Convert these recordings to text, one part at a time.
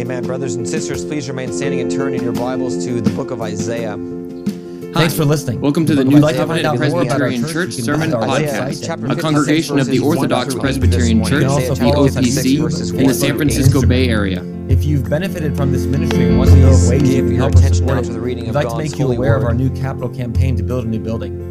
Amen. Brothers and sisters, please remain standing and turn in your Bibles to the book of Isaiah. Thanks for listening. Welcome to the If New you'd like to find Covenant out more about our Presbyterian church, Church Sermon Podcast, website chapter at a congregation of the Orthodox Presbyterian Church, the follow us on OPC, in the San Francisco Bay Area. If you've benefited from this ministry and want to know Please of ways you give can your help us attention support now it, to the reading we'd like to make you aware of our new capital campaign to build a new building.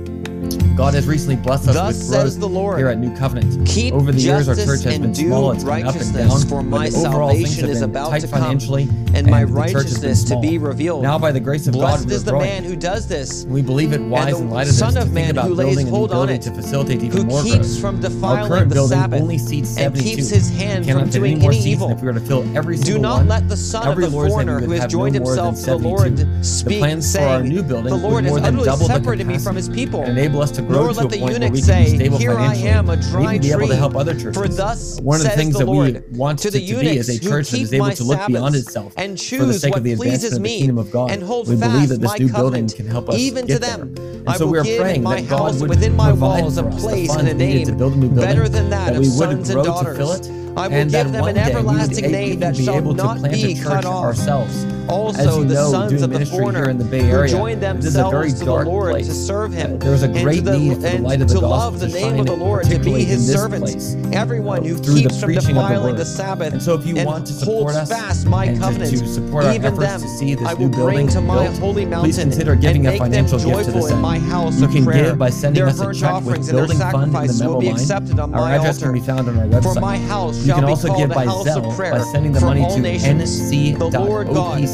God has recently blessed us Thus with says growth the Lord, here at New Covenant. Keep Over the years, our church has and been small. It's been up and down. for but my overall, things salvation have is been about tight to come, financially, and my has been righteousness to be revealed. Now, by the grace of Blessed God, is the we're man growing. who does this, We believe it wise the in light of Son this of to Man think about building a new hold on building it, to facilitate even more keeps growth. from Our defiling current the building Sabbath only seats and 72. keeps his hand Cannot from doing any more seats, evil. if we were to fill every single one, Do not one, let the son of the we foreigner who has joined no more than himself to the 72. Lord speak, plans for our saying, new building The Lord has utterly separated me from his people. Enable us to grow Nor to let the eunuch say, can be stable Here I am, a dry even be able to help other churches. For thus One of the things the that Lord we want to the to be is a church that is able to look beyond itself and for the choose sake what of the pleases advancement of the me kingdom of God. and hold we believe fast that this new building can help us even to them. there. And I so we are give praying my that God house would within my walls a for us the place and a needed to name build a new building, better than that that of we would sons and grow to daughters. fill it, I will and give them an day we would everlasting name that shall to not be cut off. ourselves. Also, the know, sons of the foreigner in the Bay who Area, joined a very themselves to the Lord place. to serve Him. There is a and to great the- need for the light of the to love the name of the Lord, to be His servants. this servant. place, Everyone who keeps from of the defiling the Sabbath And so if you and want to support holds us fast my covenant, to support our even them to see this I new will bring building to my built, holy please mountain consider giving and a financial them gift to joyful this in my house You of can prayer. give by sending Their us a burnt check with and their building fund in the sacrifices will be accepted on my address can be found on our website. For my house you shall can also give a by Zelle by sending the money to nations.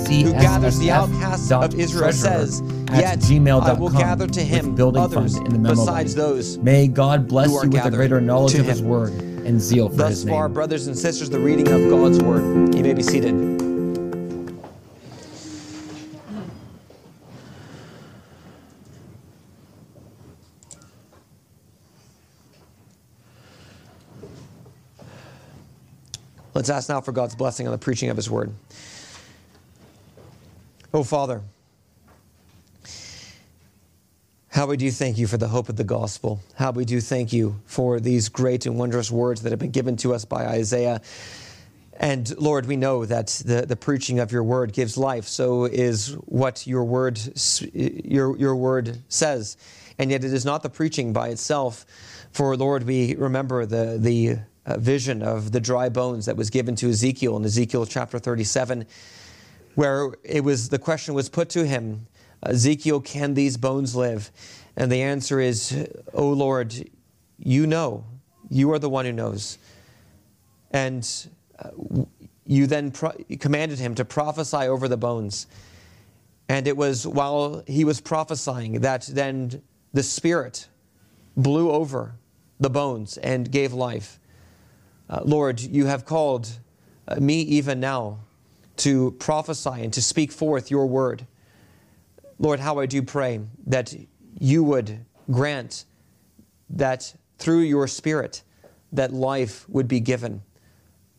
The Lord God, who gathers the outcasts of Israel, says, Yet gmail.com I will gather to him building others fund in the memo besides those May God bless you with a greater knowledge of His word and zeal for Thus His far, brothers and sisters, the reading of God's word. You may be seated. Let's ask now for God's blessing on the preaching of His word. Oh, Father, how we do thank you for the hope of the gospel. How we do thank you for these great and wondrous words that have been given to us by Isaiah. And Lord, we know that the, the preaching of your word gives life. So is what your word, your, your word says. And yet it is not the preaching by itself. For Lord, we remember the, the uh, vision of the dry bones that was given to Ezekiel in Ezekiel chapter 37, where it was the question was put to him, Ezekiel, can these bones live? And the answer is, Oh Lord, you know. You are the one who knows. And uh, you then commanded him to prophesy over the bones. And it was while he was prophesying that then the Spirit blew over the bones and gave life. Uh, Lord, you have called uh, me even now to prophesy and to speak forth your word. Lord, how I do pray that you would grant that through your Spirit that life would be given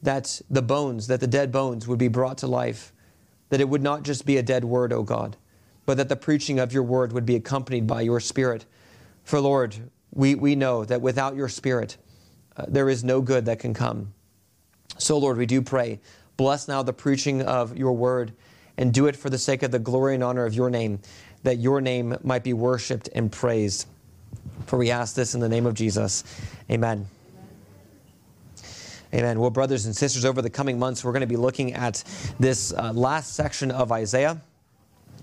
that the bones, that the dead bones would be brought to life, that it would not just be a dead word, O God, but that the preaching of your word would be accompanied by your spirit. For Lord, we, we know that without your spirit, uh, there is no good that can come. So, Lord, we do pray, bless now the preaching of your word and do it for the sake of the glory and honor of your name, that your name might be worshiped and praised. For we ask this in the name of Jesus. Amen. Amen. Well, brothers and sisters, over the coming months, we're going to be looking at this uh, last section of Isaiah.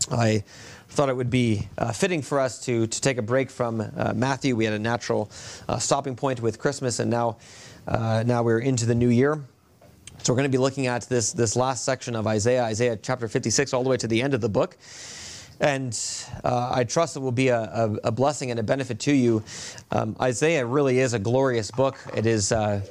I thought it would be uh, fitting for us to, to take a break from uh, Matthew. We had a natural uh, stopping point with Christmas, and now, uh, now we're into the new year. So we're going to be looking at this, this last section of Isaiah, Isaiah chapter 56, all the way to the end of the book. And uh, I trust it will be a, a, a blessing and a benefit to you. Um, Isaiah really is a glorious book. It is, uh,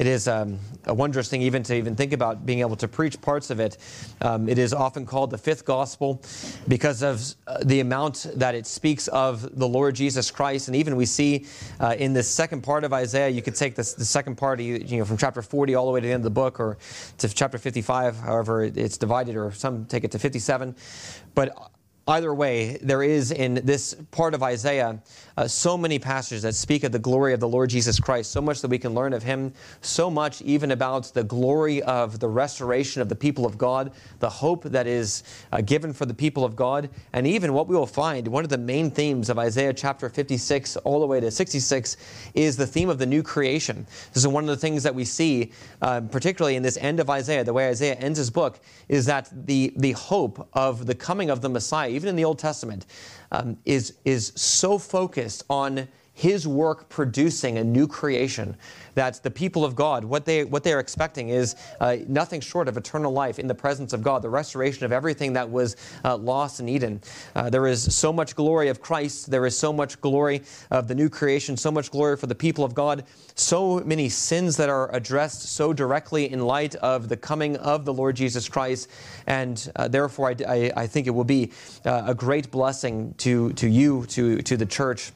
it is um, a wondrous thing even to even think about being able to preach parts of it. Um, it is often called the fifth gospel because of uh, the amount that it speaks of the Lord Jesus Christ. And even we see uh, in this second part of Isaiah, you could take this, the second part, you you know, from chapter 40 all the way to the end of the book, or to chapter 55, however it's divided, or some take it to 57. But either way, there is in this part of Isaiah uh, so many passages that speak of the glory of the Lord Jesus Christ, so much that we can learn of him, so much even about the glory of the restoration of the people of God, the hope that is uh, given for the people of God, and even what we will find, one of the main themes of Isaiah chapter 56 all the way to 66 is the theme of the new creation. This is one of the things that we see, uh, particularly in this end of Isaiah, the way Isaiah ends his book, is that the, the hope of the coming of the Messiah, even in the Old Testament, um, is, is so focused on his work producing a new creation that the people of God, what they, what they are expecting is uh, nothing short of eternal life in the presence of God, the restoration of everything that was uh, lost in Eden. Uh, there is so much glory of Christ. There is so much glory of the new creation, so much glory for the people of God, so many sins that are addressed so directly in light of the coming of the Lord Jesus Christ. And uh, therefore, I, I, I, think it will be uh, a great blessing to, to you, to, to the church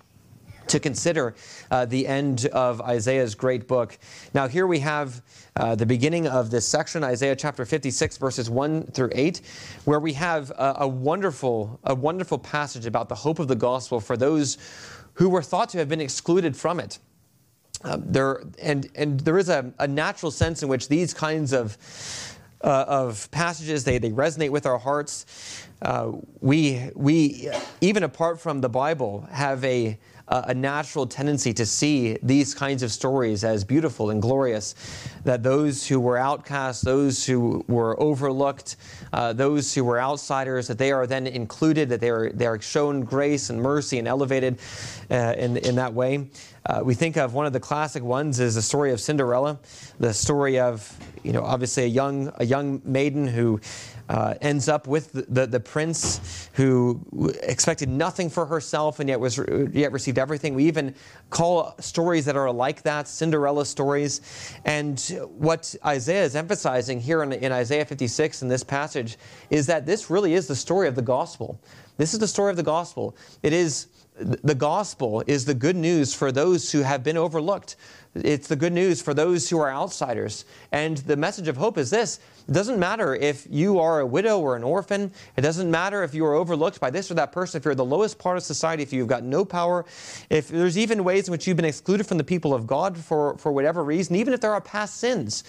to consider uh, the end of Isaiah's great book. Now, here we have uh, the beginning of this section, Isaiah chapter 56, verses 1 through 8, where we have a, a wonderful, a wonderful passage about the hope of the gospel for those who were thought to have been excluded from it. Um, there, and, and there is a, a natural sense in which these kinds of uh, of passages. They, they resonate with our hearts. Uh, we, we, even apart from the Bible, have a, a natural tendency to see these kinds of stories as beautiful and glorious. That those who were outcasts, those who were overlooked, uh, those who were outsiders, that they are then included, that they are, they are shown grace and mercy and elevated uh, in, in that way. Uh, we think of one of the classic ones is the story of Cinderella, the story of, you know, obviously a young, a young maiden who uh, ends up with the, the, the, prince who expected nothing for herself and yet was yet received everything. We even call stories that are like that Cinderella stories. And what Isaiah is emphasizing here in, in Isaiah 56 in this passage is that this really is the story of the gospel. This is the story of the gospel. It is the gospel is the good news for those who have been overlooked. It's the good news for those who are outsiders. And the message of hope is this it doesn't matter if you are a widow or an orphan. It doesn't matter if you are overlooked by this or that person, if you're the lowest part of society, if you've got no power, if there's even ways in which you've been excluded from the people of God for, for whatever reason, even if there are past sins.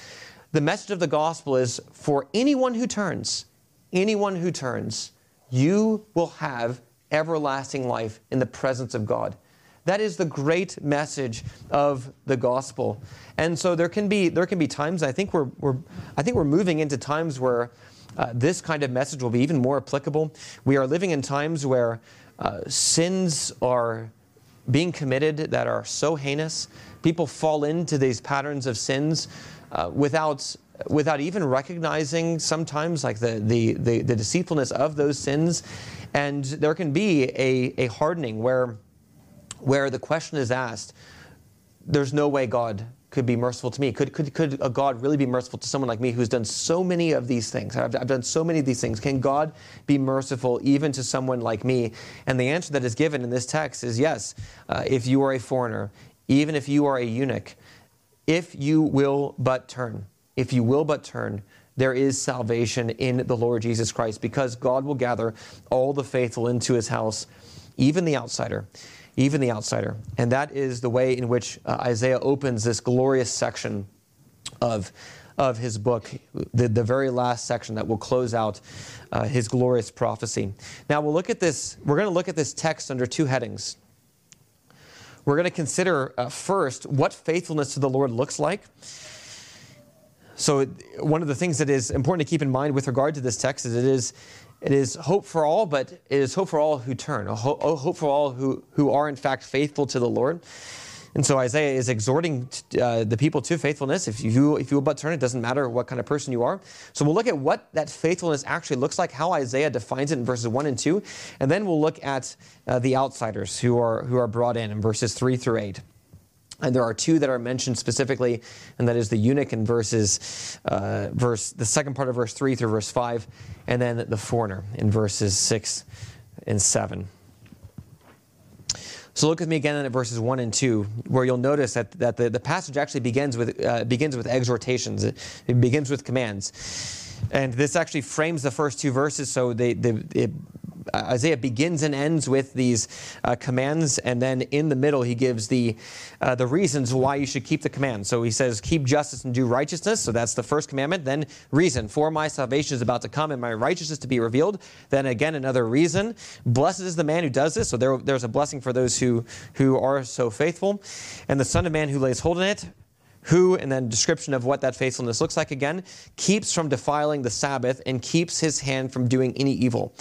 The message of the gospel is for anyone who turns, anyone who turns, you will have everlasting life in the presence of God. That is the great message of the gospel. And so there can be there can be times I think we're, we're I think we're moving into times where uh, this kind of message will be even more applicable. We are living in times where uh, sins are being committed that are so heinous. People fall into these patterns of sins uh, without without even recognizing sometimes like the, the, the, the, deceitfulness of those sins. And there can be a, a hardening where where the question is asked, there's no way God could be merciful to me. Could, could, could a God really be merciful to someone like me who's done so many of these things? I've, I've done so many of these things. Can God be merciful even to someone like me? And the answer that is given in this text is yes. Uh, if you are a foreigner, even if you are a eunuch, if you will but turn, if you will but turn, there is salvation in the Lord Jesus Christ because God will gather all the faithful into his house, even the outsider even the outsider. And that is the way in which uh, Isaiah opens this glorious section of, of his book, the, the very last section that will close out uh, his glorious prophecy. Now we'll look at this, we're going to look at this text under two headings. We're going to consider uh, first what faithfulness to the Lord looks like. So, one of the things that is important to keep in mind with regard to this text is it is it is hope for all, but it is hope for all who turn, hope for all who, who are in fact faithful to the Lord. And so Isaiah is exhorting uh, the people to faithfulness. If you, if you will but turn, it doesn't matter what kind of person you are. So we'll look at what that faithfulness actually looks like, how Isaiah defines it in verses 1 and 2. And then we'll look at uh, the outsiders who are, who are brought in in verses 3 through 8. And there are two that are mentioned specifically, and that is the eunuch in verses, uh, verse, the second part of verse 3 through verse 5, and then the foreigner in verses 6 and 7. So look with me again at verses 1 and 2, where you'll notice that, that the, the passage actually begins with, uh, begins with exhortations, it, it begins with commands. And this actually frames the first two verses, so they, they, it Isaiah begins and ends with these uh, commands, and then in the middle he gives the uh, the reasons why you should keep the command. So he says, "Keep justice and do righteousness." So that's the first commandment. Then reason for my salvation is about to come and my righteousness to be revealed. Then again another reason. Blessed is the man who does this. So there, there's a blessing for those who who are so faithful, and the Son of Man who lays hold on it who, and then description of what that faithfulness looks like again, keeps from defiling the Sabbath and keeps his hand from doing any evil.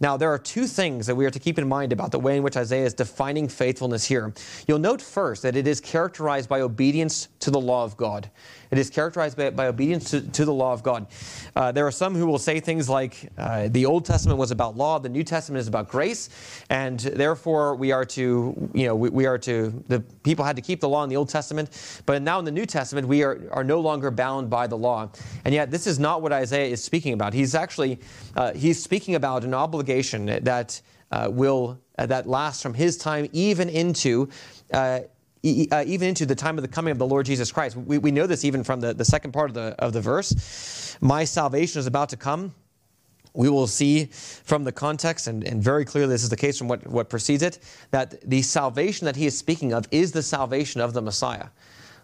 Now, there are two things that we are to keep in mind about the way in which Isaiah is defining faithfulness here. You'll note first that it is characterized by obedience to the law of God. It is characterized by, by obedience to, to, the law of God. Uh, there are some who will say things like uh, the Old Testament was about law, the New Testament is about grace, and therefore we are to, you know, we, we are to, the people had to keep the law in the Old Testament, but now in the New Testament we are, are no longer bound by the law. And yet this is not what Isaiah is speaking about. He's actually, uh, he's speaking about an obligation that uh, will, uh, that lasts from his time even into uh, even into the time of the coming of the Lord Jesus Christ. We, we know this even from the, the second part of the, of the verse. My salvation is about to come. We will see from the context, and, and very clearly this is the case from what, what precedes it, that the salvation that he is speaking of is the salvation of the Messiah.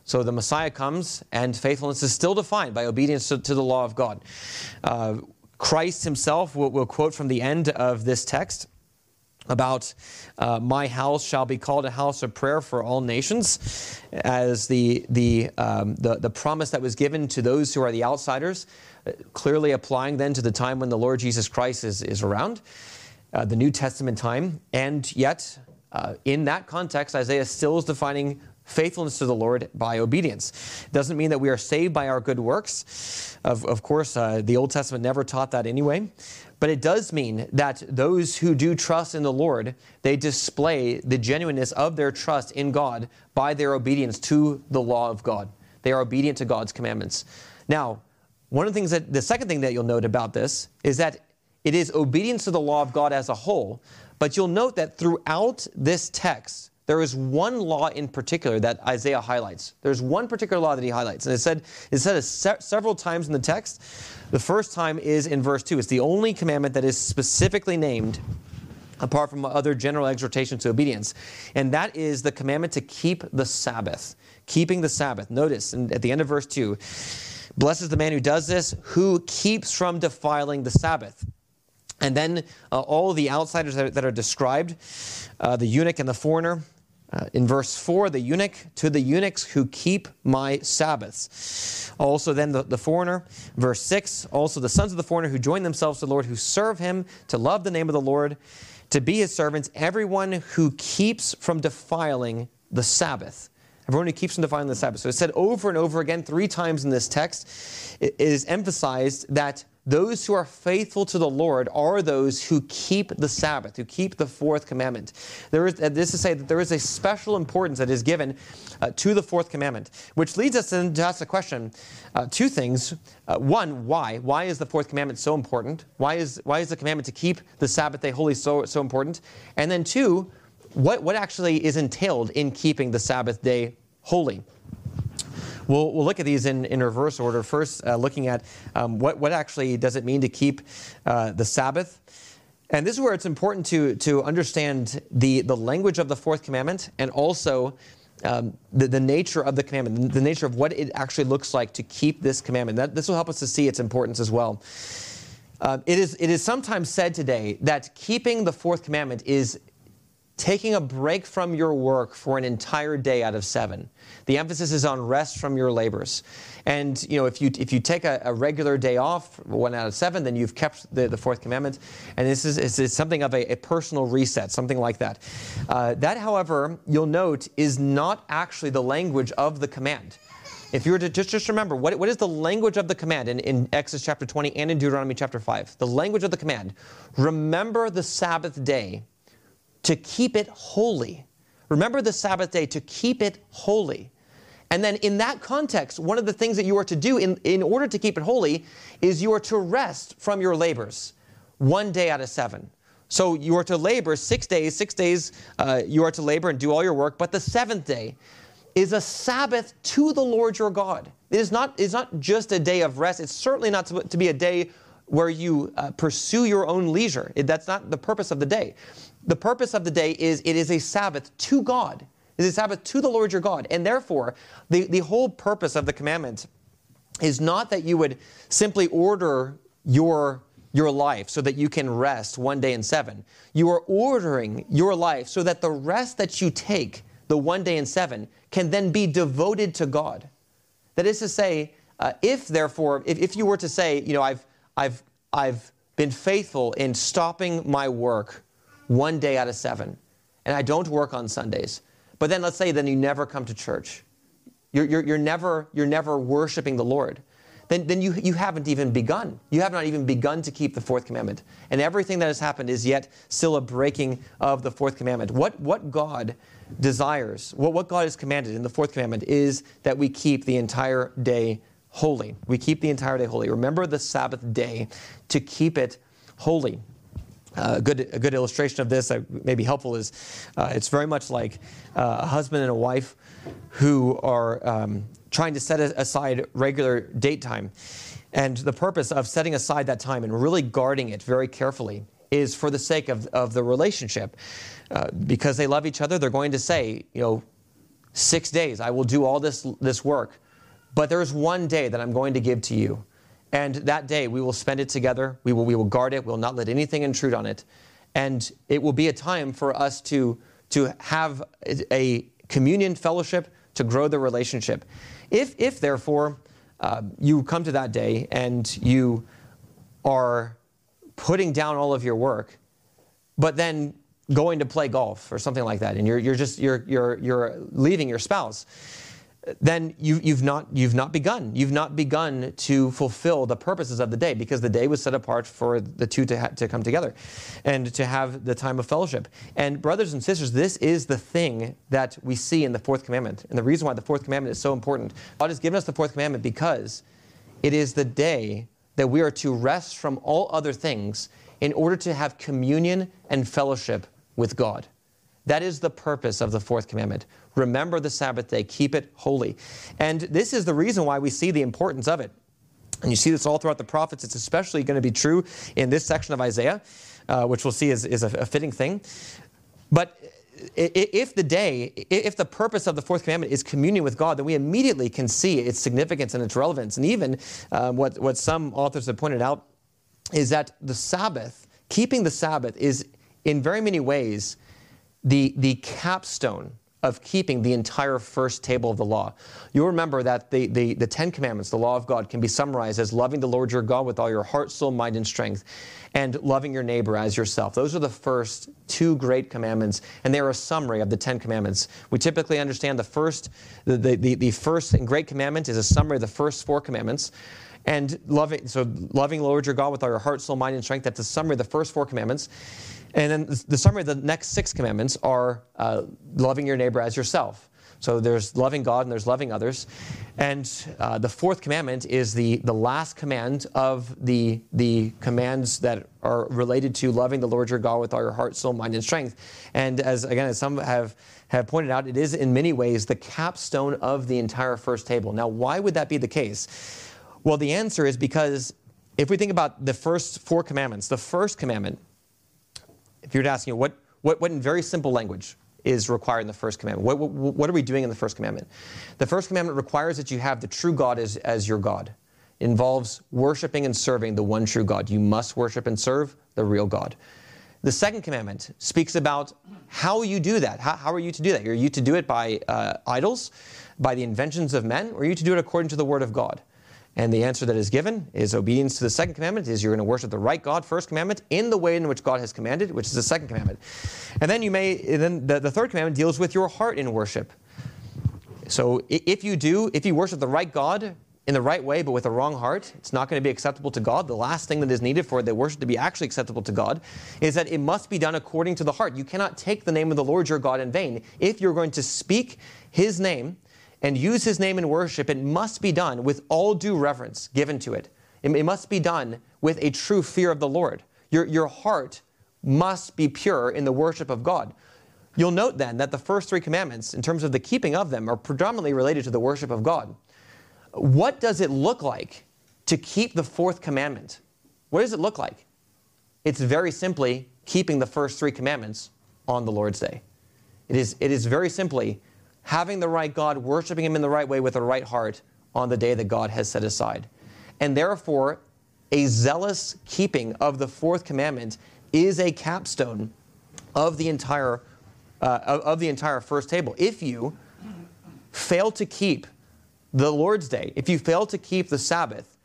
So the Messiah comes, and faithfulness is still defined by obedience to, to the law of God. Uh, Christ himself will, will quote from the end of this text about uh, my house shall be called a house of prayer for all nations, as the, the, um, the, the, promise that was given to those who are the outsiders, uh, clearly applying then to the time when the Lord Jesus Christ is, is around, uh, the New Testament time. And yet, uh, in that context, Isaiah still is defining faithfulness to the Lord by obedience. It doesn't mean that we are saved by our good works. Of, of course, uh, the Old Testament never taught that anyway. But it does mean that those who do trust in the Lord, they display the genuineness of their trust in God by their obedience to the law of God. They are obedient to God's commandments. Now, one of the things that the second thing that you'll note about this is that it is obedience to the law of God as a whole, but you'll note that throughout this text, there is one law in particular that Isaiah highlights. There's one particular law that he highlights, and it said it said se- several times in the text. The first time is in verse two. It's the only commandment that is specifically named, apart from other general exhortations to obedience, and that is the commandment to keep the Sabbath. Keeping the Sabbath. Notice and at the end of verse two. blesses the man who does this, who keeps from defiling the Sabbath. And then uh, all the outsiders that, that are described, uh, the eunuch and the foreigner, uh, in verse 4, the eunuch, to the eunuchs who keep my Sabbaths. Also, then the, the foreigner. Verse 6, also the sons of the foreigner who join themselves to the Lord, who serve him, to love the name of the Lord, to be his servants, everyone who keeps from defiling the Sabbath. Everyone who keeps from defiling the Sabbath. So it's said over and over again, three times in this text, it is emphasized that those who are faithful to the Lord are those who keep the Sabbath, who keep the fourth commandment. There is, this is to say that there is a special importance that is given uh, to the fourth commandment, which leads us to ask the question uh, two things. Uh, one, why? Why is the fourth commandment so important? Why is, why is the commandment to keep the Sabbath day holy so, so important? And then, two, what, what actually is entailed in keeping the Sabbath day holy? We'll, we'll look at these in, in reverse order. First, uh, looking at um, what, what actually does it mean to keep uh, the Sabbath. And this is where it's important to, to understand the, the language of the fourth commandment and also um, the, the nature of the commandment, the nature of what it actually looks like to keep this commandment. That, this will help us to see its importance as well. Uh, it, is, it is sometimes said today that keeping the fourth commandment is taking a break from your work for an entire day out of seven. The emphasis is on rest from your labors. And you know, if you if you take a, a regular day off, one out of seven, then you've kept the, the fourth commandment. And this is, is something of a, a, personal reset, something like that. Uh, that, however, you'll note is not actually the language of the command. If you were to just, just remember, what, what is the language of the command in, in Exodus chapter 20 and in Deuteronomy chapter 5? The language of the command. Remember the Sabbath day to keep it holy. Remember the Sabbath day to keep it holy. And then in that context, one of the things that you are to do in, in order to keep it holy is you are to rest from your labors one day out of seven. So you are to labor six days, six days uh, you are to labor and do all your work, but the seventh day is a Sabbath to the Lord your God. It is not, it's not just a day of rest. It's certainly not to, be a day where you uh, pursue your own leisure. It, that's not the purpose of the day. The purpose of the day is it is a Sabbath to God. It is a Sabbath to the Lord your God. And therefore, the, the whole purpose of the commandment is not that you would simply order your your life so that you can rest one day in seven. You are ordering your life so that the rest that you take, the one day in seven, can then be devoted to God. That is to say, uh, if therefore, if, if you were to say, you know, I've, I've, I've been faithful in stopping my work one day out of seven, and I don't work on Sundays, but then let's say then you never come to church. You're, you're, you're, never, you're never worshiping the Lord then, then you, you haven't even begun. You have not even begun to keep the fourth commandment. And everything that has happened is yet still a breaking of the fourth commandment. What, what God desires, what, what God has commanded in the fourth commandment is that we keep the entire day holy. We keep the entire day holy. Remember the Sabbath day to keep it holy. Uh, a, good, a good illustration of this that may be helpful is uh, it's very much like uh, a husband and a wife who are um, trying to set aside regular date time. And the purpose of setting aside that time and really guarding it very carefully is for the sake of, of the relationship. Uh, because they love each other, they're going to say, you know, six days, I will do all this, this work, but there's one day that I'm going to give to you. And that day we will spend it together. We will, we will guard it. We will not let anything intrude on it. And it will be a time for us to, to have a communion fellowship, to grow the relationship. If, if therefore, uh, you come to that day and you are putting down all of your work, but then going to play golf or something like that, and you're, you're just you're, you're, you're leaving your spouse, then you, have not, you've not begun. You've not begun to fulfill the purposes of the day because the day was set apart for the two to, ha- to come together and to have the time of fellowship. And, brothers and sisters, this is the thing that we see in the fourth commandment. And the reason why the fourth commandment is so important God has given us the fourth commandment because it is the day that we are to rest from all other things in order to have communion and fellowship with God. That is the purpose of the fourth commandment. Remember the Sabbath day, keep it holy. And this is the reason why we see the importance of it. And you see this all throughout the prophets. It's especially going to be true in this section of Isaiah, uh, which we'll see is, is a, a fitting thing. But if the day, if the purpose of the fourth commandment is communion with God, then we immediately can see its significance and its relevance. And even um, what, what some authors have pointed out is that the Sabbath, keeping the Sabbath, is in very many ways the, the capstone of keeping the entire first table of the law. You'll remember that the, the, the, Ten Commandments, the law of God, can be summarized as loving the Lord your God with all your heart, soul, mind, and strength, and loving your neighbor as yourself. Those are the first two great commandments, and they are a summary of the Ten Commandments. We typically understand the first, the, the, the first and great commandment is a summary of the first four commandments. And loving, so loving Lord your God with all your heart, soul, mind, and strength, that's the summary of the first four commandments. And then the summary of the next six commandments are uh, loving your neighbor as yourself. So there's loving God and there's loving others. And uh, the fourth commandment is the, the last command of the, the commands that are related to loving the Lord your God with all your heart, soul, mind, and strength. And as again, as some have, have pointed out, it is in many ways the capstone of the entire first table. Now, why would that be the case? Well, the answer is because if we think about the first four commandments, the first commandment if you're to ask, you know, what, what, what in very simple language is required in the first commandment? What, what, what, are we doing in the first commandment? The first commandment requires that you have the true God as, as your God. It involves worshiping and serving the one true God. You must worship and serve the real God. The second commandment speaks about how you do that. How, how are you to do that? Are you to do it by uh, idols, by the inventions of men, or are you to do it according to the word of God? And the answer that is given is obedience to the second commandment is you're going to worship the right God, first commandment, in the way in which God has commanded, which is the second commandment. And then you may, then the, the third commandment deals with your heart in worship. So if you do, if you worship the right God in the right way, but with a wrong heart, it's not going to be acceptable to God. The last thing that is needed for the worship to be actually acceptable to God is that it must be done according to the heart. You cannot take the name of the Lord your God in vain. If you're going to speak his name, and use his name in worship, it must be done with all due reverence given to it. It must be done with a true fear of the Lord. Your, your heart must be pure in the worship of God. You'll note then that the first three commandments, in terms of the keeping of them, are predominantly related to the worship of God. What does it look like to keep the fourth commandment? what does it look like? It's very simply keeping the first three commandments on the Lord's day. It is, it is very simply having the right God, worshiping Him in the right way with the right heart on the day that God has set aside. And therefore, a zealous keeping of the fourth commandment is a capstone of the entire, uh, of, of the entire first table. If you fail to keep the Lord's day, if you fail to keep the Sabbath,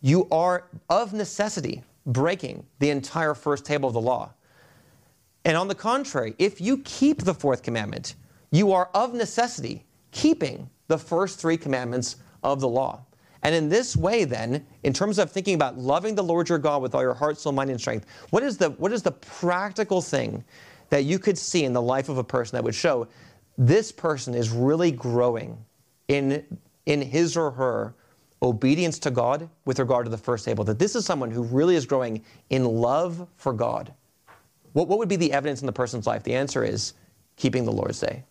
you are of necessity breaking the entire first table of the law. And on the contrary, if you keep the fourth commandment, you are of necessity keeping the first three commandments of the law. And in this way, then, in terms of thinking about loving the Lord your God with all your heart, soul, mind, and strength, what is the, what is the practical thing that you could see in the life of a person that would show this person is really growing in, in his or her obedience to God with regard to the first table? That this is someone who really is growing in love for God. What, what would be the evidence in the person's life? The answer is keeping the Lord's Day.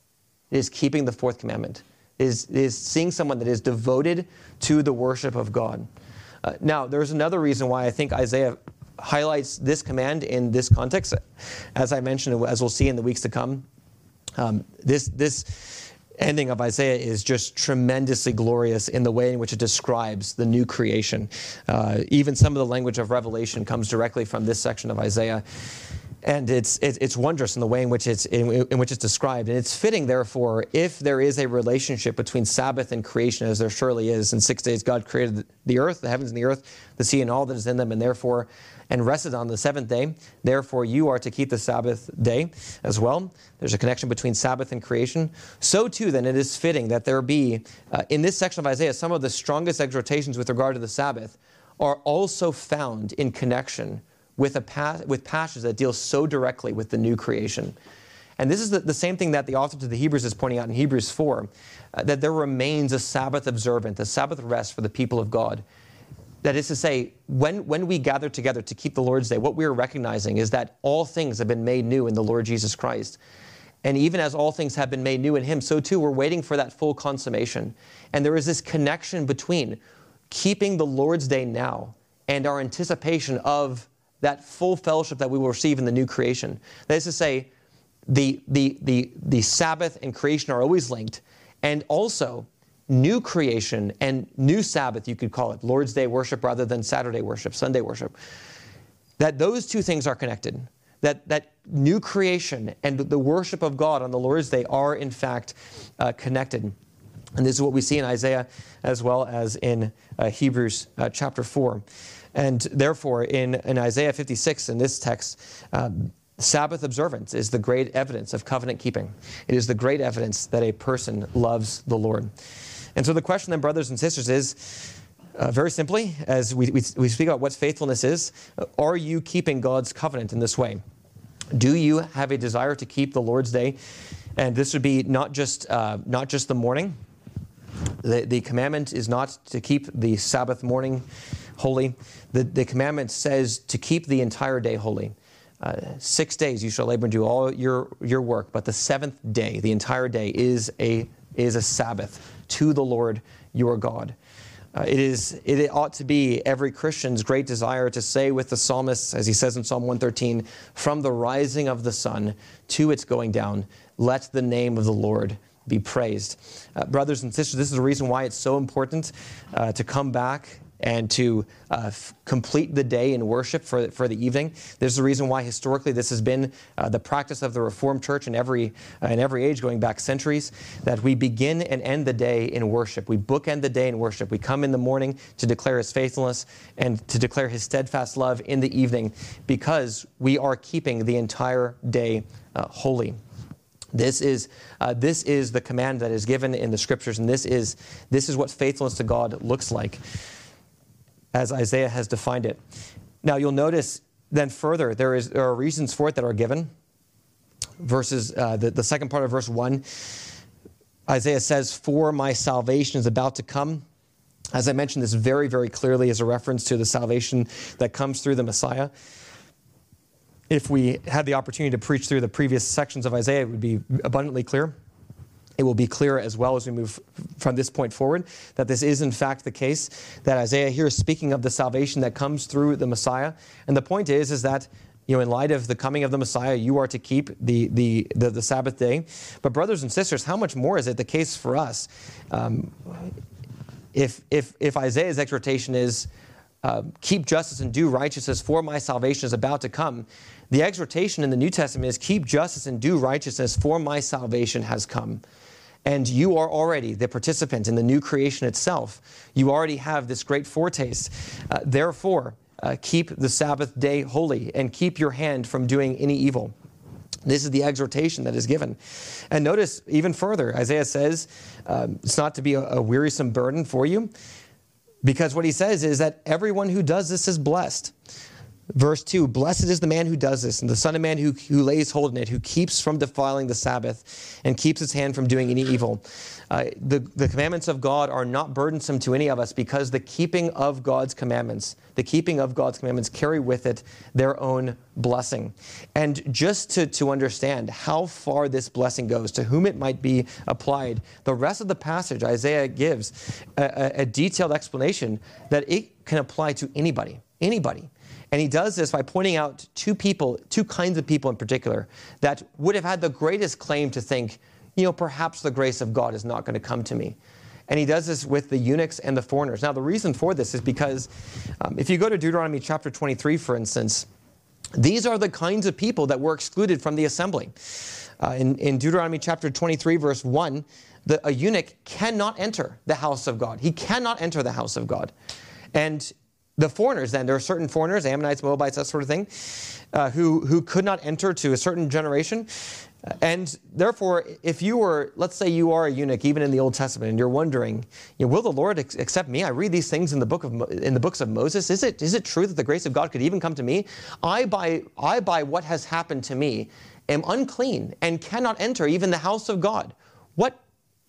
It is keeping the fourth commandment is, is seeing someone that is devoted to the worship of God. Uh, now, there's another reason why I think Isaiah highlights this command in this context. As I mentioned, as we'll see in the weeks to come, um, this, this ending of Isaiah is just tremendously glorious in the way in which it describes the new creation. Uh, even some of the language of Revelation comes directly from this section of Isaiah and it's, it's wondrous in the way in which it's in, in, which it's described. And it's fitting therefore if there is a relationship between sabbath and creation as there surely is in six days god created the earth the heavens and the earth the sea and all that is in them and therefore and rested on the seventh day therefore you are to keep the sabbath day as well. There's a connection between sabbath and creation. So too then it is fitting that there be uh, in this section of isaiah some of the strongest exhortations with regard to the sabbath are also found in connection with, a pa- with passages that deal so directly with the new creation. And this is the, the, same thing that the author to the Hebrews is pointing out in Hebrews 4 uh, that there remains a Sabbath observant, a Sabbath rest for the people of God. That is to say, when, when we gather together to keep the Lord's Day, what we are recognizing is that all things have been made new in the Lord Jesus Christ. And even as all things have been made new in Him, so too we're waiting for that full consummation. And there is this connection between keeping the Lord's Day now and our anticipation of that full fellowship that we will receive in the new creation. That is to say, the, the, the, the Sabbath and creation are always linked, and also new creation and new Sabbath, you could call it, Lord's Day worship rather than Saturday worship, Sunday worship, that those two things are connected. That, that new creation and the worship of God on the Lord's Day are, in fact, uh, connected. And this is what we see in Isaiah as well as in uh, Hebrews uh, chapter 4. And therefore, in, in Isaiah 56, in this text, um, Sabbath observance is the great evidence of covenant keeping. It is the great evidence that a person loves the Lord. And so the question then, brothers and sisters, is uh, very simply, as we, we, we speak about what faithfulness is, are you keeping God's covenant in this way? Do you have a desire to keep the Lord's day? And this would be not just, uh, not just the morning. The, the commandment is not to keep the Sabbath morning holy. The, the commandment says to keep the entire day holy. Uh, six days you shall labor and do all your, your work, but the seventh day, the entire day, is a, is a Sabbath to the Lord your God. Uh, it, is, it ought to be every Christian's great desire to say with the psalmist, as he says in Psalm 113, from the rising of the sun to its going down, let the name of the Lord be praised. Uh, brothers and sisters, this is the reason why it's so important uh, to come back and to uh, f- complete the day in worship for, for the evening. There's a reason why historically this has been uh, the practice of the Reformed Church in every, uh, in every age going back centuries, that we begin and end the day in worship. We bookend the day in worship. We come in the morning to declare His faithfulness and to declare His steadfast love in the evening because we are keeping the entire day uh, holy. This is, uh, this is the command that is given in the scriptures, and this is, this is what faithfulness to God looks like as Isaiah has defined it. Now, you'll notice then further, there, is, there are reasons for it that are given. Verses, uh, the, the second part of verse 1, Isaiah says, For my salvation is about to come. As I mentioned, this very, very clearly is a reference to the salvation that comes through the Messiah. If we had the opportunity to preach through the previous sections of Isaiah, it would be abundantly clear. It will be clear as well as we move from this point forward that this is in fact the case that isaiah here is speaking of the salvation that comes through the messiah. And the point is is that you know in light of the coming of the messiah you are to keep the the the, the sabbath day. But brothers and sisters how much more is it the case for us? Um, if if if isaiah's exhortation is uh, keep justice and do righteousness for my salvation is about to come the exhortation in the new testament is keep justice and do righteousness for my salvation has come and you are already the participant in the new creation itself. You already have this great foretaste. Uh, therefore, uh, keep the Sabbath day holy and keep your hand from doing any evil. This is the exhortation that is given. And notice even further, Isaiah says um, it's not to be a, a wearisome burden for you, because what he says is that everyone who does this is blessed. Verse 2 Blessed is the man who does this, and the Son of Man who, who lays hold on it, who keeps from defiling the Sabbath and keeps his hand from doing any evil. Uh, the, the commandments of God are not burdensome to any of us because the keeping of God's commandments, the keeping of God's commandments, carry with it their own blessing. And just to, to understand how far this blessing goes, to whom it might be applied, the rest of the passage, Isaiah gives a, a detailed explanation that it can apply to anybody. Anybody. And he does this by pointing out two people, two kinds of people in particular, that would have had the greatest claim to think, you know, perhaps the grace of God is not going to come to me. And he does this with the eunuchs and the foreigners. Now, the reason for this is because um, if you go to Deuteronomy chapter 23, for instance, these are the kinds of people that were excluded from the assembly. Uh, in, in Deuteronomy chapter 23, verse 1, the, a eunuch cannot enter the house of God. He cannot enter the house of God. And the foreigners then. There are certain foreigners ammonites moabites that sort of thing uh, who, who could not enter to a certain generation. And therefore if you were let's say you are a eunuch even in the old testament and you're wondering you know, will the lord accept me? I read these things in the book of in the books of moses. Is it is it true that the grace of god could even come to me? I by i by what has happened to me am unclean and cannot enter even the house of god. What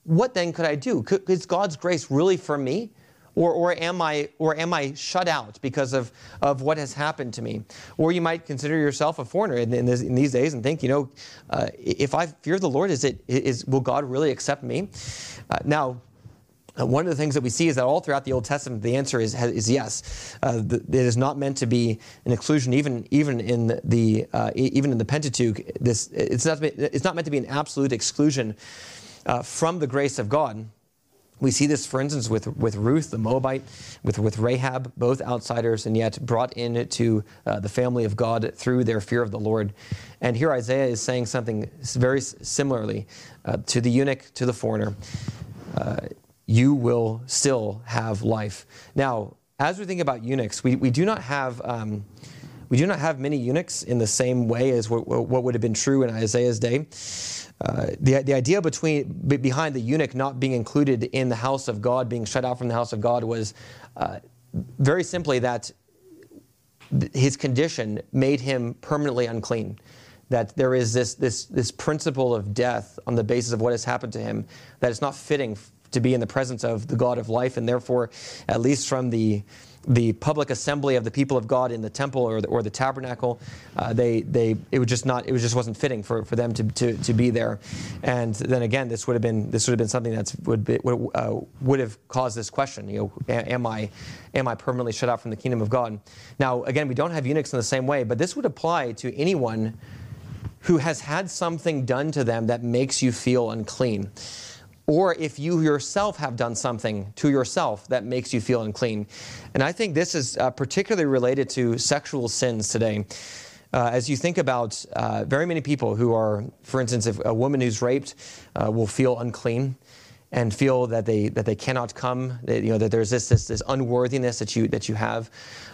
what then could i do? Could, is god's grace really for me or, or, am I, or am I shut out because of, of what has happened to me? Or you might consider yourself a foreigner in, in, this, in these days and think, you know, uh, if I fear the Lord, is it, is, will God really accept me? Uh, now, uh, one of the things that we see is that all throughout the Old Testament, the answer is, is yes. Uh, the, it is not meant to be an exclusion, even even in the uh, even in the Pentateuch. This it's not it's not meant to be an absolute exclusion uh, from the grace of God. We see this, for instance, with, with Ruth the Moabite, with, with Rahab, both outsiders, and yet brought into uh, the family of God through their fear of the Lord. And here Isaiah is saying something very similarly uh, to the eunuch, to the foreigner. Uh, you will still have life. Now, as we think about eunuchs, we, we do not have. Um, we do not have many eunuchs in the same way as what, what would have been true in Isaiah's day. Uh, the, the idea between, behind the eunuch not being included in the house of God, being shut out from the house of God, was uh, very simply that his condition made him permanently unclean. That there is this, this, this principle of death on the basis of what has happened to him, that it's not fitting to be in the presence of the God of life, and therefore, at least from the the public assembly of the people of God in the temple or the, or the tabernacle. Uh, they, they, it was just not, it was just wasn't fitting for, for them to, to, to be there. And then again, this would have been, this would have been something that would, be, would, uh, would have caused this question. You know, am I, am I permanently shut out from the kingdom of God? Now, again, we don't have eunuchs in the same way, but this would apply to anyone who has had something done to them that makes you feel unclean or if you yourself have done something to yourself that makes you feel unclean. And I think this is uh, particularly related to sexual sins today. Uh, as you think about uh, very many people who are, for instance, if a woman who's raped uh, will feel unclean and feel that they that they cannot come, that, you know that there's this this, this unworthiness that you that you have,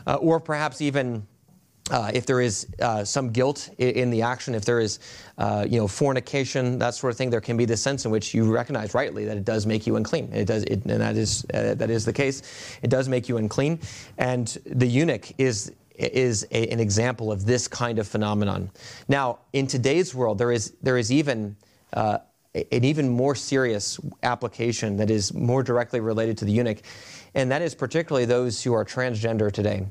uh, or perhaps even uh, if there is uh, some guilt in, the action, if there is, uh, you know, fornication, that sort of thing, there can be this sense in which you recognize rightly that it does make you unclean. It does, it, and that is uh, that is the case. It does make you unclean, and the eunuch is is a, an example of this kind of phenomenon. Now, in today's world, there is there is even uh, an even more serious application that is more directly related to the eunuch, and that is particularly those who are transgender today.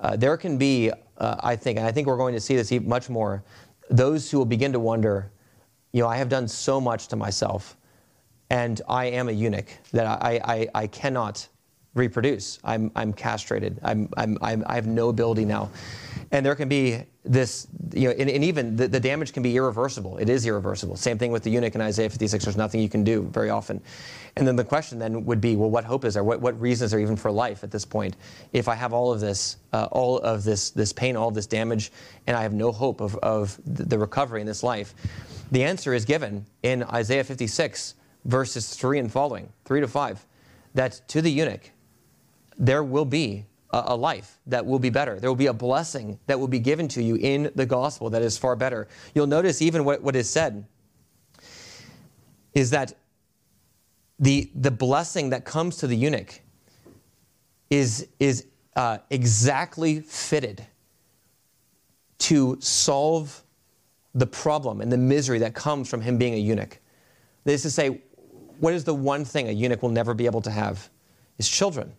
Uh, there can be, uh, I think, and I think we're going to see this much more, those who will begin to wonder, you know, I have done so much to myself. and I am a eunuch, that I, I, I cannot reproduce. I'm, I'm castrated. I'm, I'm, I'm, i have no ability now. And there can be this, you know, and, and even the, the, damage can be irreversible. It is irreversible. Same thing with the eunuch in Isaiah 56. There's nothing you can do very often. And then the question then would be, well, what hope is there? What, what reasons are even for life at this point? If I have all of this, uh, all of this, this pain, all this damage, and I have no hope of, of the recovery in this life, the answer is given in Isaiah 56, verses 3 and following, 3 to 5, that to the eunuch, there will be a, life that will be better. There will be a blessing that will be given to you in the gospel that is far better. You'll notice even what, what is said is that the, the blessing that comes to the eunuch is, is uh, exactly fitted to solve the problem and the misery that comes from him being a eunuch. That is to say, what is the one thing a eunuch will never be able to have? Is children.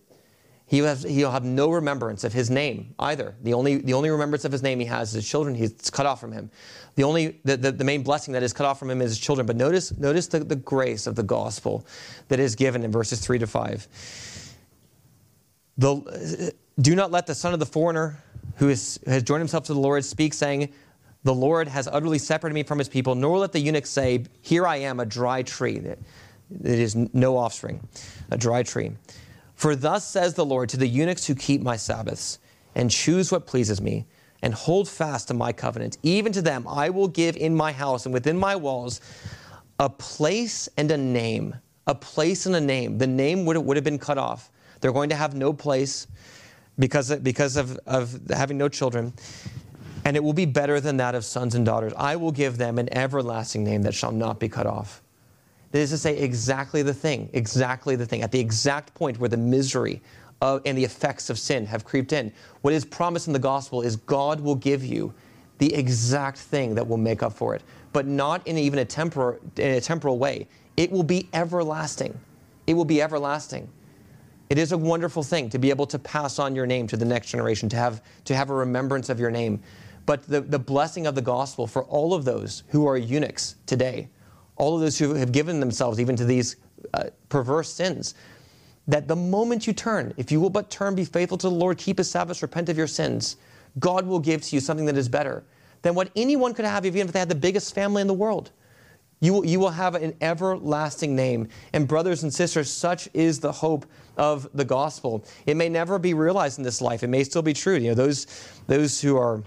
He will, have, he'll have no remembrance of his name either. The only, the only remembrance of his name he has is his children. He's cut off from him. The only the, the, the, main blessing that is cut off from him is his children. But notice, notice the, the grace of the gospel that is given in verses 3 to 5. The, do not let the son of the foreigner who is, has joined himself to the Lord speak, saying, The Lord has utterly separated me from his people, nor let the eunuch say, Here I am, a dry tree. It is no offspring, a dry tree. For thus says the Lord to the eunuchs who keep my Sabbaths and choose what pleases me and hold fast to my covenant, even to them I will give in my house and within my walls a place and a name. A place and a name. The name would, would have been cut off. They're going to have no place because, because of, of having no children. And it will be better than that of sons and daughters. I will give them an everlasting name that shall not be cut off. That is to say, exactly the thing, exactly the thing, at the exact point where the misery of, and the effects of sin have creeped in. What is promised in the gospel is God will give you the exact thing that will make up for it, but not in even a, tempor- in a temporal way. It will be everlasting. It will be everlasting. It is a wonderful thing to be able to pass on your name to the next generation, to have, to have a remembrance of your name. But the, the blessing of the gospel for all of those who are eunuchs today, all of those who have given themselves even to these uh, perverse sins, that the moment you turn, if you will but turn, be faithful to the Lord, keep his Sabbath, repent of your sins, God will give to you something that is better than what anyone could have even if they had the biggest family in the world. You will, you will have an everlasting name. And, brothers and sisters, such is the hope of the gospel. It may never be realized in this life. It may still be true. You know, those, those who are,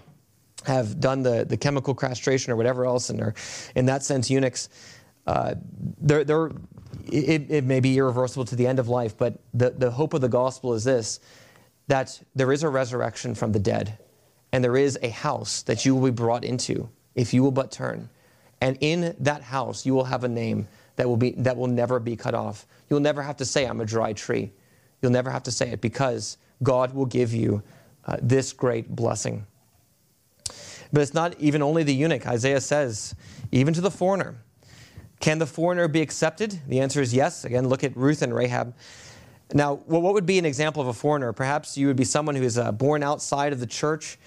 have done the, the chemical castration or whatever else and are, in that sense, eunuchs, uh, it, it may be irreversible to the end of life, but the, the hope of the gospel is this that there is a resurrection from the dead, and there is a house that you will be brought into if you will but turn. And in that house, you will have a name that will, be, that will never be cut off. You'll never have to say, I'm a dry tree. You'll never have to say it because God will give you uh, this great blessing. But it's not even only the eunuch. Isaiah says, even to the foreigner, can the foreigner be accepted? The answer is yes. Again, look at Ruth and Rahab. Now, what would be an example of a foreigner? Perhaps you would be someone who is uh, born outside of the church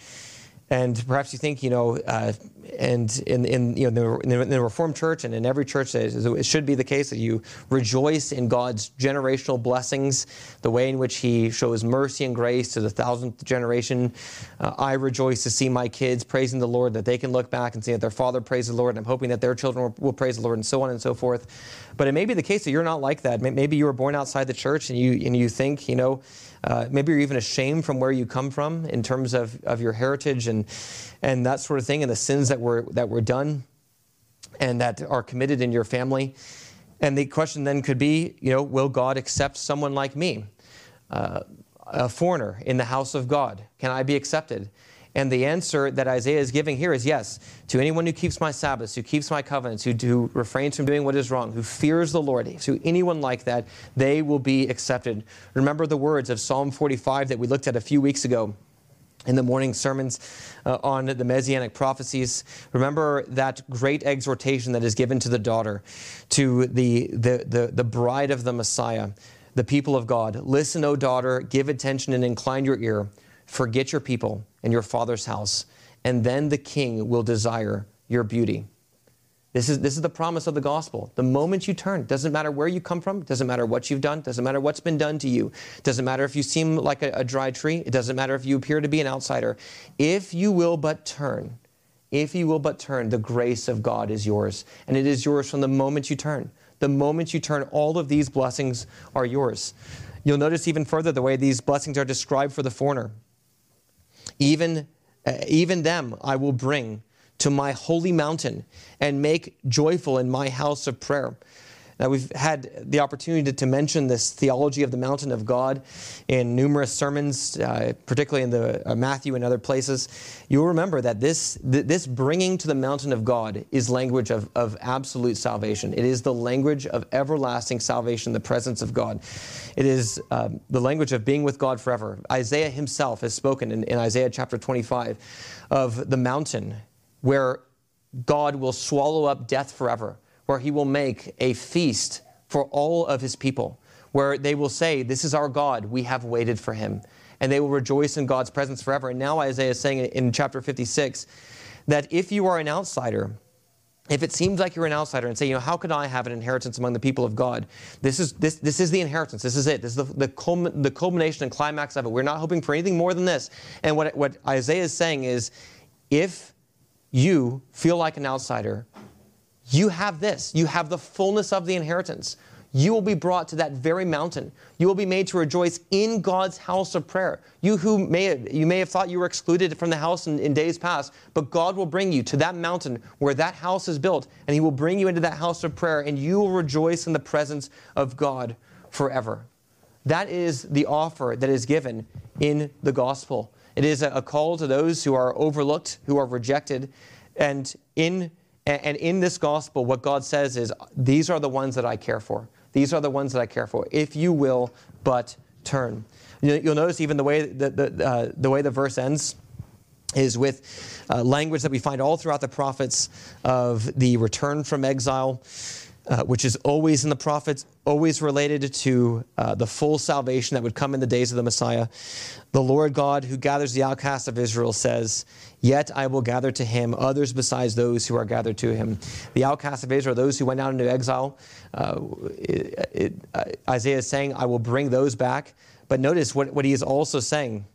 and perhaps you think, you know, uh, and in, in, you know, in the, in the, Reformed Church and in every church, it should be the case that you rejoice in God's generational blessings, the way in which He shows mercy and grace to the thousandth generation. Uh, I rejoice to see my kids praising the Lord, that they can look back and see that their father praised the Lord, and I'm hoping that their children will, will praise the Lord, and so on and so forth. But it may be the case that you're not like that. Maybe you were born outside the church and you, and you think, you know, uh, maybe you're even ashamed from where you come from in terms of, of your heritage and, and that sort of thing, and the sins that were, that were done and that are committed in your family. And the question then could be, you know, will God accept someone like me, uh, a foreigner in the house of God? Can I be accepted? And the answer that Isaiah is giving here is yes. To anyone who keeps my Sabbaths, who keeps my covenants, who, who refrains from doing what is wrong, who fears the Lord, to anyone like that, they will be accepted. Remember the words of Psalm 45 that we looked at a few weeks ago in the morning sermons uh, on the messianic prophecies. Remember that great exhortation that is given to the daughter, to the, the, the, the bride of the Messiah, the people of God. Listen, O daughter, give attention and incline your ear. Forget your people and your father's house, and then the king will desire your beauty. This is, this is the promise of the gospel. The moment you turn, doesn't matter where you come from, doesn't matter what you've done, doesn't matter what's been done to you, doesn't matter if you seem like a, a dry tree, it doesn't matter if you appear to be an outsider. If you will but turn, if you will but turn, the grace of God is yours. And it is yours from the moment you turn. The moment you turn, all of these blessings are yours. You'll notice even further the way these blessings are described for the foreigner. Even, uh, even them I will bring to my holy mountain and make joyful in my house of prayer. Now, we've had the opportunity to, mention this theology of the mountain of God in numerous sermons, uh, particularly in the uh, Matthew and other places. You'll remember that this, th- this bringing to the mountain of God is language of, of absolute salvation. It is the language of everlasting salvation, the presence of God. It is um, the language of being with God forever. Isaiah himself has spoken in, in Isaiah chapter 25 of the mountain where God will swallow up death forever, where he will make a feast for all of his people, where they will say, This is our God, we have waited for him. And they will rejoice in God's presence forever. And now Isaiah is saying in chapter 56 that if you are an outsider, if it seems like you're an outsider and say, you know, how could I have an inheritance among the people of God? This is, this, this is the inheritance. This is it. This is the, the, culmin, the culmination and climax of it. We're not hoping for anything more than this. And what, what Isaiah is saying is, if you feel like an outsider, you have this. You have the fullness of the inheritance. You will be brought to that very mountain. You will be made to rejoice in God's house of prayer. You who may have, you may have thought you were excluded from the house in, in days past, but God will bring you to that mountain where that house is built, and He will bring you into that house of prayer, and you will rejoice in the presence of God forever. That is the offer that is given in the gospel. It is a call to those who are overlooked, who are rejected. And in, and in this gospel, what God says is, These are the ones that I care for. These are the ones that I care for. If you will but turn. You'll notice even the way the, the, uh, the, way the verse ends is with uh, language that we find all throughout the prophets of the return from exile uh, which is always in the prophets, always related to uh, the full salvation that would come in the days of the Messiah. The Lord God, who gathers the outcasts of Israel, says, Yet I will gather to him others besides those who are gathered to him. The outcasts of Israel, those who went out into exile, uh, it, it, uh, Isaiah is saying, I will bring those back. But notice what, what he is also saying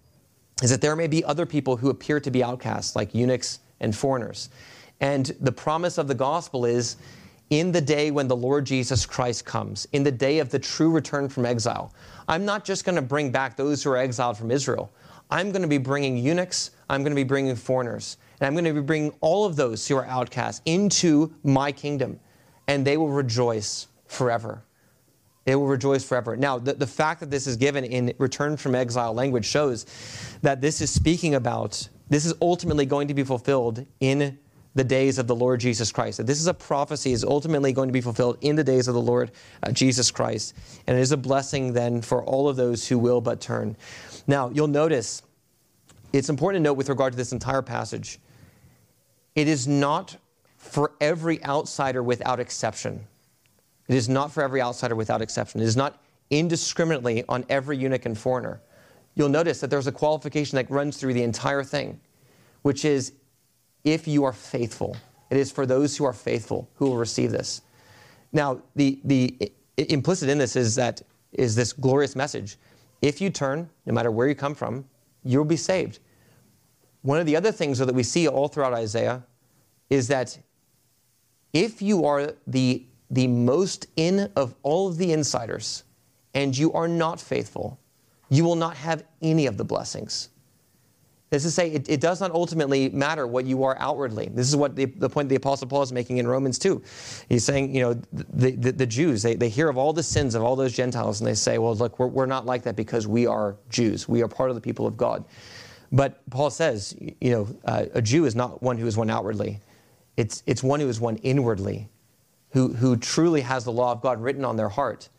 is that there may be other people who appear to be outcasts, like eunuchs and foreigners. And the promise of the gospel is in the day when the Lord Jesus Christ comes, in the day of the true return from exile. I'm not just going to bring back those who are exiled from Israel. I'm going to be bringing eunuchs, I'm going to be bringing foreigners, and I'm going to be bringing all of those who are outcasts into my kingdom, and they will rejoice forever. They will rejoice forever. Now, the, the fact that this is given in return from exile language shows that this is speaking about, this is ultimately going to be fulfilled in the days of the Lord Jesus Christ. That this is a prophecy is ultimately going to be fulfilled in the days of the Lord uh, Jesus Christ. And it is a blessing then for all of those who will but turn. Now, you'll notice it's important to note with regard to this entire passage, it is not for every outsider without exception. It is not for every outsider without exception. It is not indiscriminately on every eunuch and foreigner. You'll notice that there's a qualification that runs through the entire thing, which is if you are faithful. It is for those who are faithful who will receive this. Now, the, the implicit in this is that is this glorious message. If you turn, no matter where you come from, you'll be saved. One of the other things that we see all throughout Isaiah is that if you are the, the most in of all of the insiders and you are not faithful, you will not have any of the blessings. This is to say, it, it, does not ultimately matter what you are outwardly. This is what the, the point the Apostle Paul is making in Romans 2. He's saying, you know, the, the, the, Jews, they, they hear of all the sins of all those Gentiles, and they say, well, look, we're, we're not like that because we are Jews. We are part of the people of God. But Paul says, you know, uh, a Jew is not one who is one outwardly, it's, it's one who is one inwardly, who, who truly has the law of God written on their heart.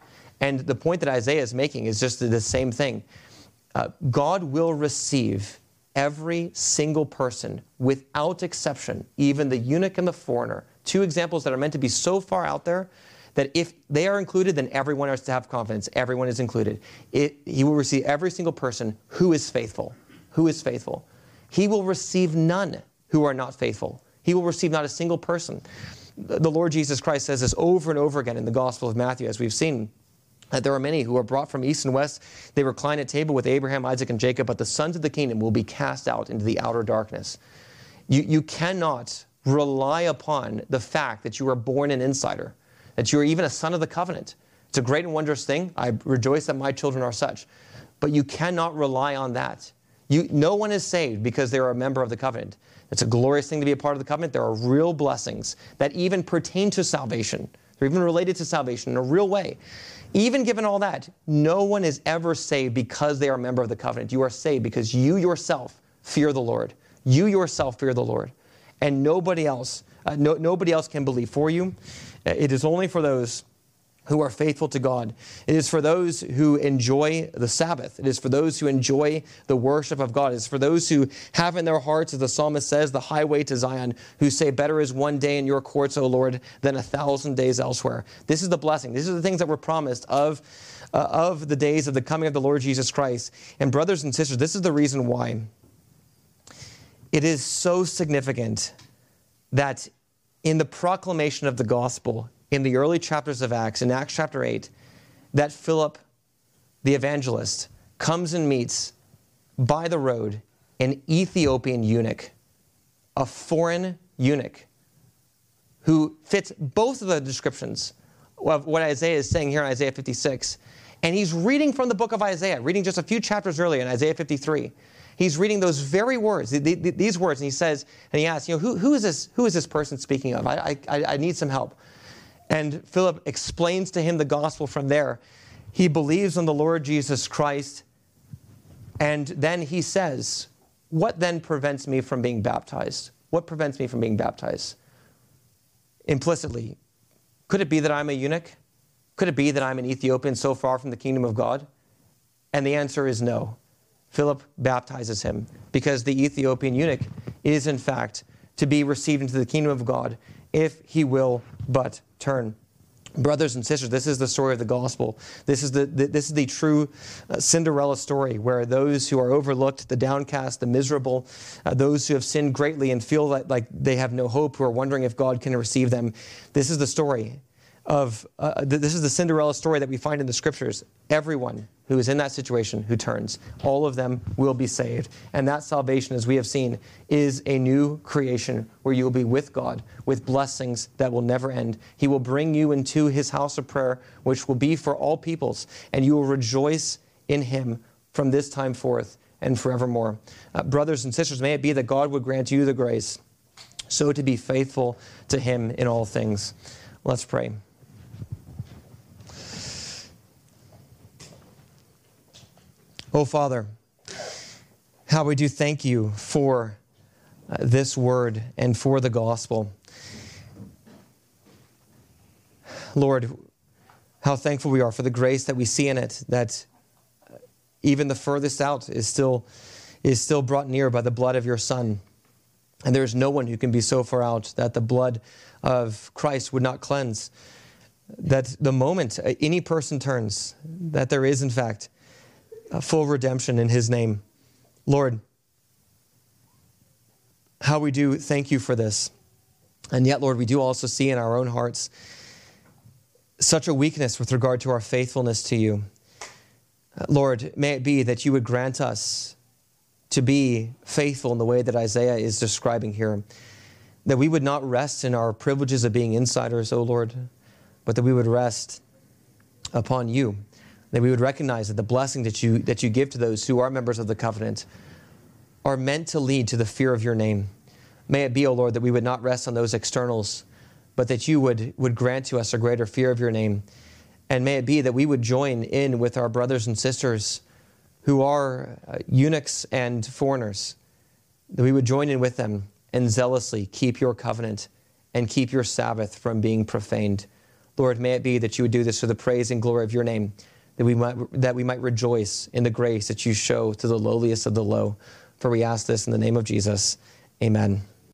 And the point that Isaiah is making is just the same thing. Uh, God will receive every single person, without exception, even the eunuch and the foreigner, two examples that are meant to be so far out there that if they are included, then everyone has to have confidence. Everyone is included. It, he will receive every single person who is faithful. Who is faithful? He will receive none who are not faithful. He will receive not a single person. the Lord Jesus Christ says this over and over again in the Gospel of Matthew, as we've seen. That there are many who are brought from east and west. They recline at table with Abraham, Isaac, and Jacob, but the sons of the kingdom will be cast out into the outer darkness. You, you cannot rely upon the fact that you are born an insider, that you are even a son of the covenant. It's a great and wondrous thing. I rejoice that my children are such. But you cannot rely on that. You, no one is saved because they're a member of the covenant. It's a glorious thing to be a part of the covenant. There are real blessings that even pertain to salvation. They're even related to salvation in a real way. Even given all that, no one is ever saved because they are a member of the covenant. You are saved because you yourself fear the Lord. You yourself fear the Lord. And nobody else, uh, no, nobody else can believe for you. It is only for those who are faithful to God. It is for those who enjoy the Sabbath. It is for those who enjoy the worship of God. It is for those who have in their hearts, as the psalmist says, the highway to Zion, who say, Better is one day in your courts, O Lord, than a thousand days elsewhere. This is the blessing. These are the things that were promised of, uh, of the days of the coming of the Lord Jesus Christ. And, brothers and sisters, this is the reason why it is so significant that in the proclamation of the gospel, in the early chapters of Acts, in Acts chapter 8, that Philip, the evangelist, comes and meets by the road an Ethiopian eunuch, a foreign eunuch, who fits both of the descriptions of what Isaiah is saying here in Isaiah 56. And he's reading from the book of Isaiah, reading just a few chapters earlier in Isaiah 53. He's reading those very words, these words, and he says, and he asks, you know, who, who, is, this, who is this person speaking of? I, I, I need some help. And Philip explains to him the gospel from there. He believes in the Lord Jesus Christ. And then he says, What then prevents me from being baptized? What prevents me from being baptized? Implicitly, could it be that I'm a eunuch? Could it be that I'm an Ethiopian so far from the kingdom of God? And the answer is no. Philip baptizes him because the Ethiopian eunuch is, in fact, to be received into the kingdom of God if he will but turn. Brothers and sisters, this is the story of the gospel. This is the, the this is the true uh, Cinderella story where those who are overlooked, the downcast, the miserable, uh, those who have sinned greatly and feel that, like they have no hope, who are wondering if God can receive them. This is the story of, uh, this is the Cinderella story that we find in the scriptures. Everyone who is in that situation who turns, all of them will be saved. And that salvation, as we have seen, is a new creation where you will be with God with blessings that will never end. He will bring you into his house of prayer, which will be for all peoples, and you will rejoice in him from this time forth and forevermore. Uh, brothers and sisters, may it be that God would grant you the grace so to be faithful to him in all things. Let's pray. Oh, Father, how we do thank you for uh, this word and for the gospel. Lord, how thankful we are for the grace that we see in it, that even the furthest out is still, is still brought near by the blood of your Son. And there is no one who can be so far out that the blood of Christ would not cleanse. That the moment any person turns, that there is, in fact, full redemption in His name. Lord, how we do thank you for this. And yet, Lord, we do also see in our own hearts such a weakness with regard to our faithfulness to you. Uh, Lord, may it be that you would grant us to be faithful in the way that Isaiah is describing here. That we would not rest in our privileges of being insiders, O Lord, but that we would rest upon you that we would recognize that the blessing that you, that you give to those who are members of the covenant are meant to lead to the fear of your name. May it be, O Lord, that we would not rest on those externals, but that you would, would grant to us a greater fear of your name. And may it be that we would join in with our brothers and sisters who are uh, eunuchs and foreigners, that we would join in with them and zealously keep your covenant and keep your Sabbath from being profaned. Lord, may it be that you would do this for the praise and glory of your name that we might, that we might rejoice in the grace that you show to the lowliest of the low. For we ask this in the name of Jesus. Amen.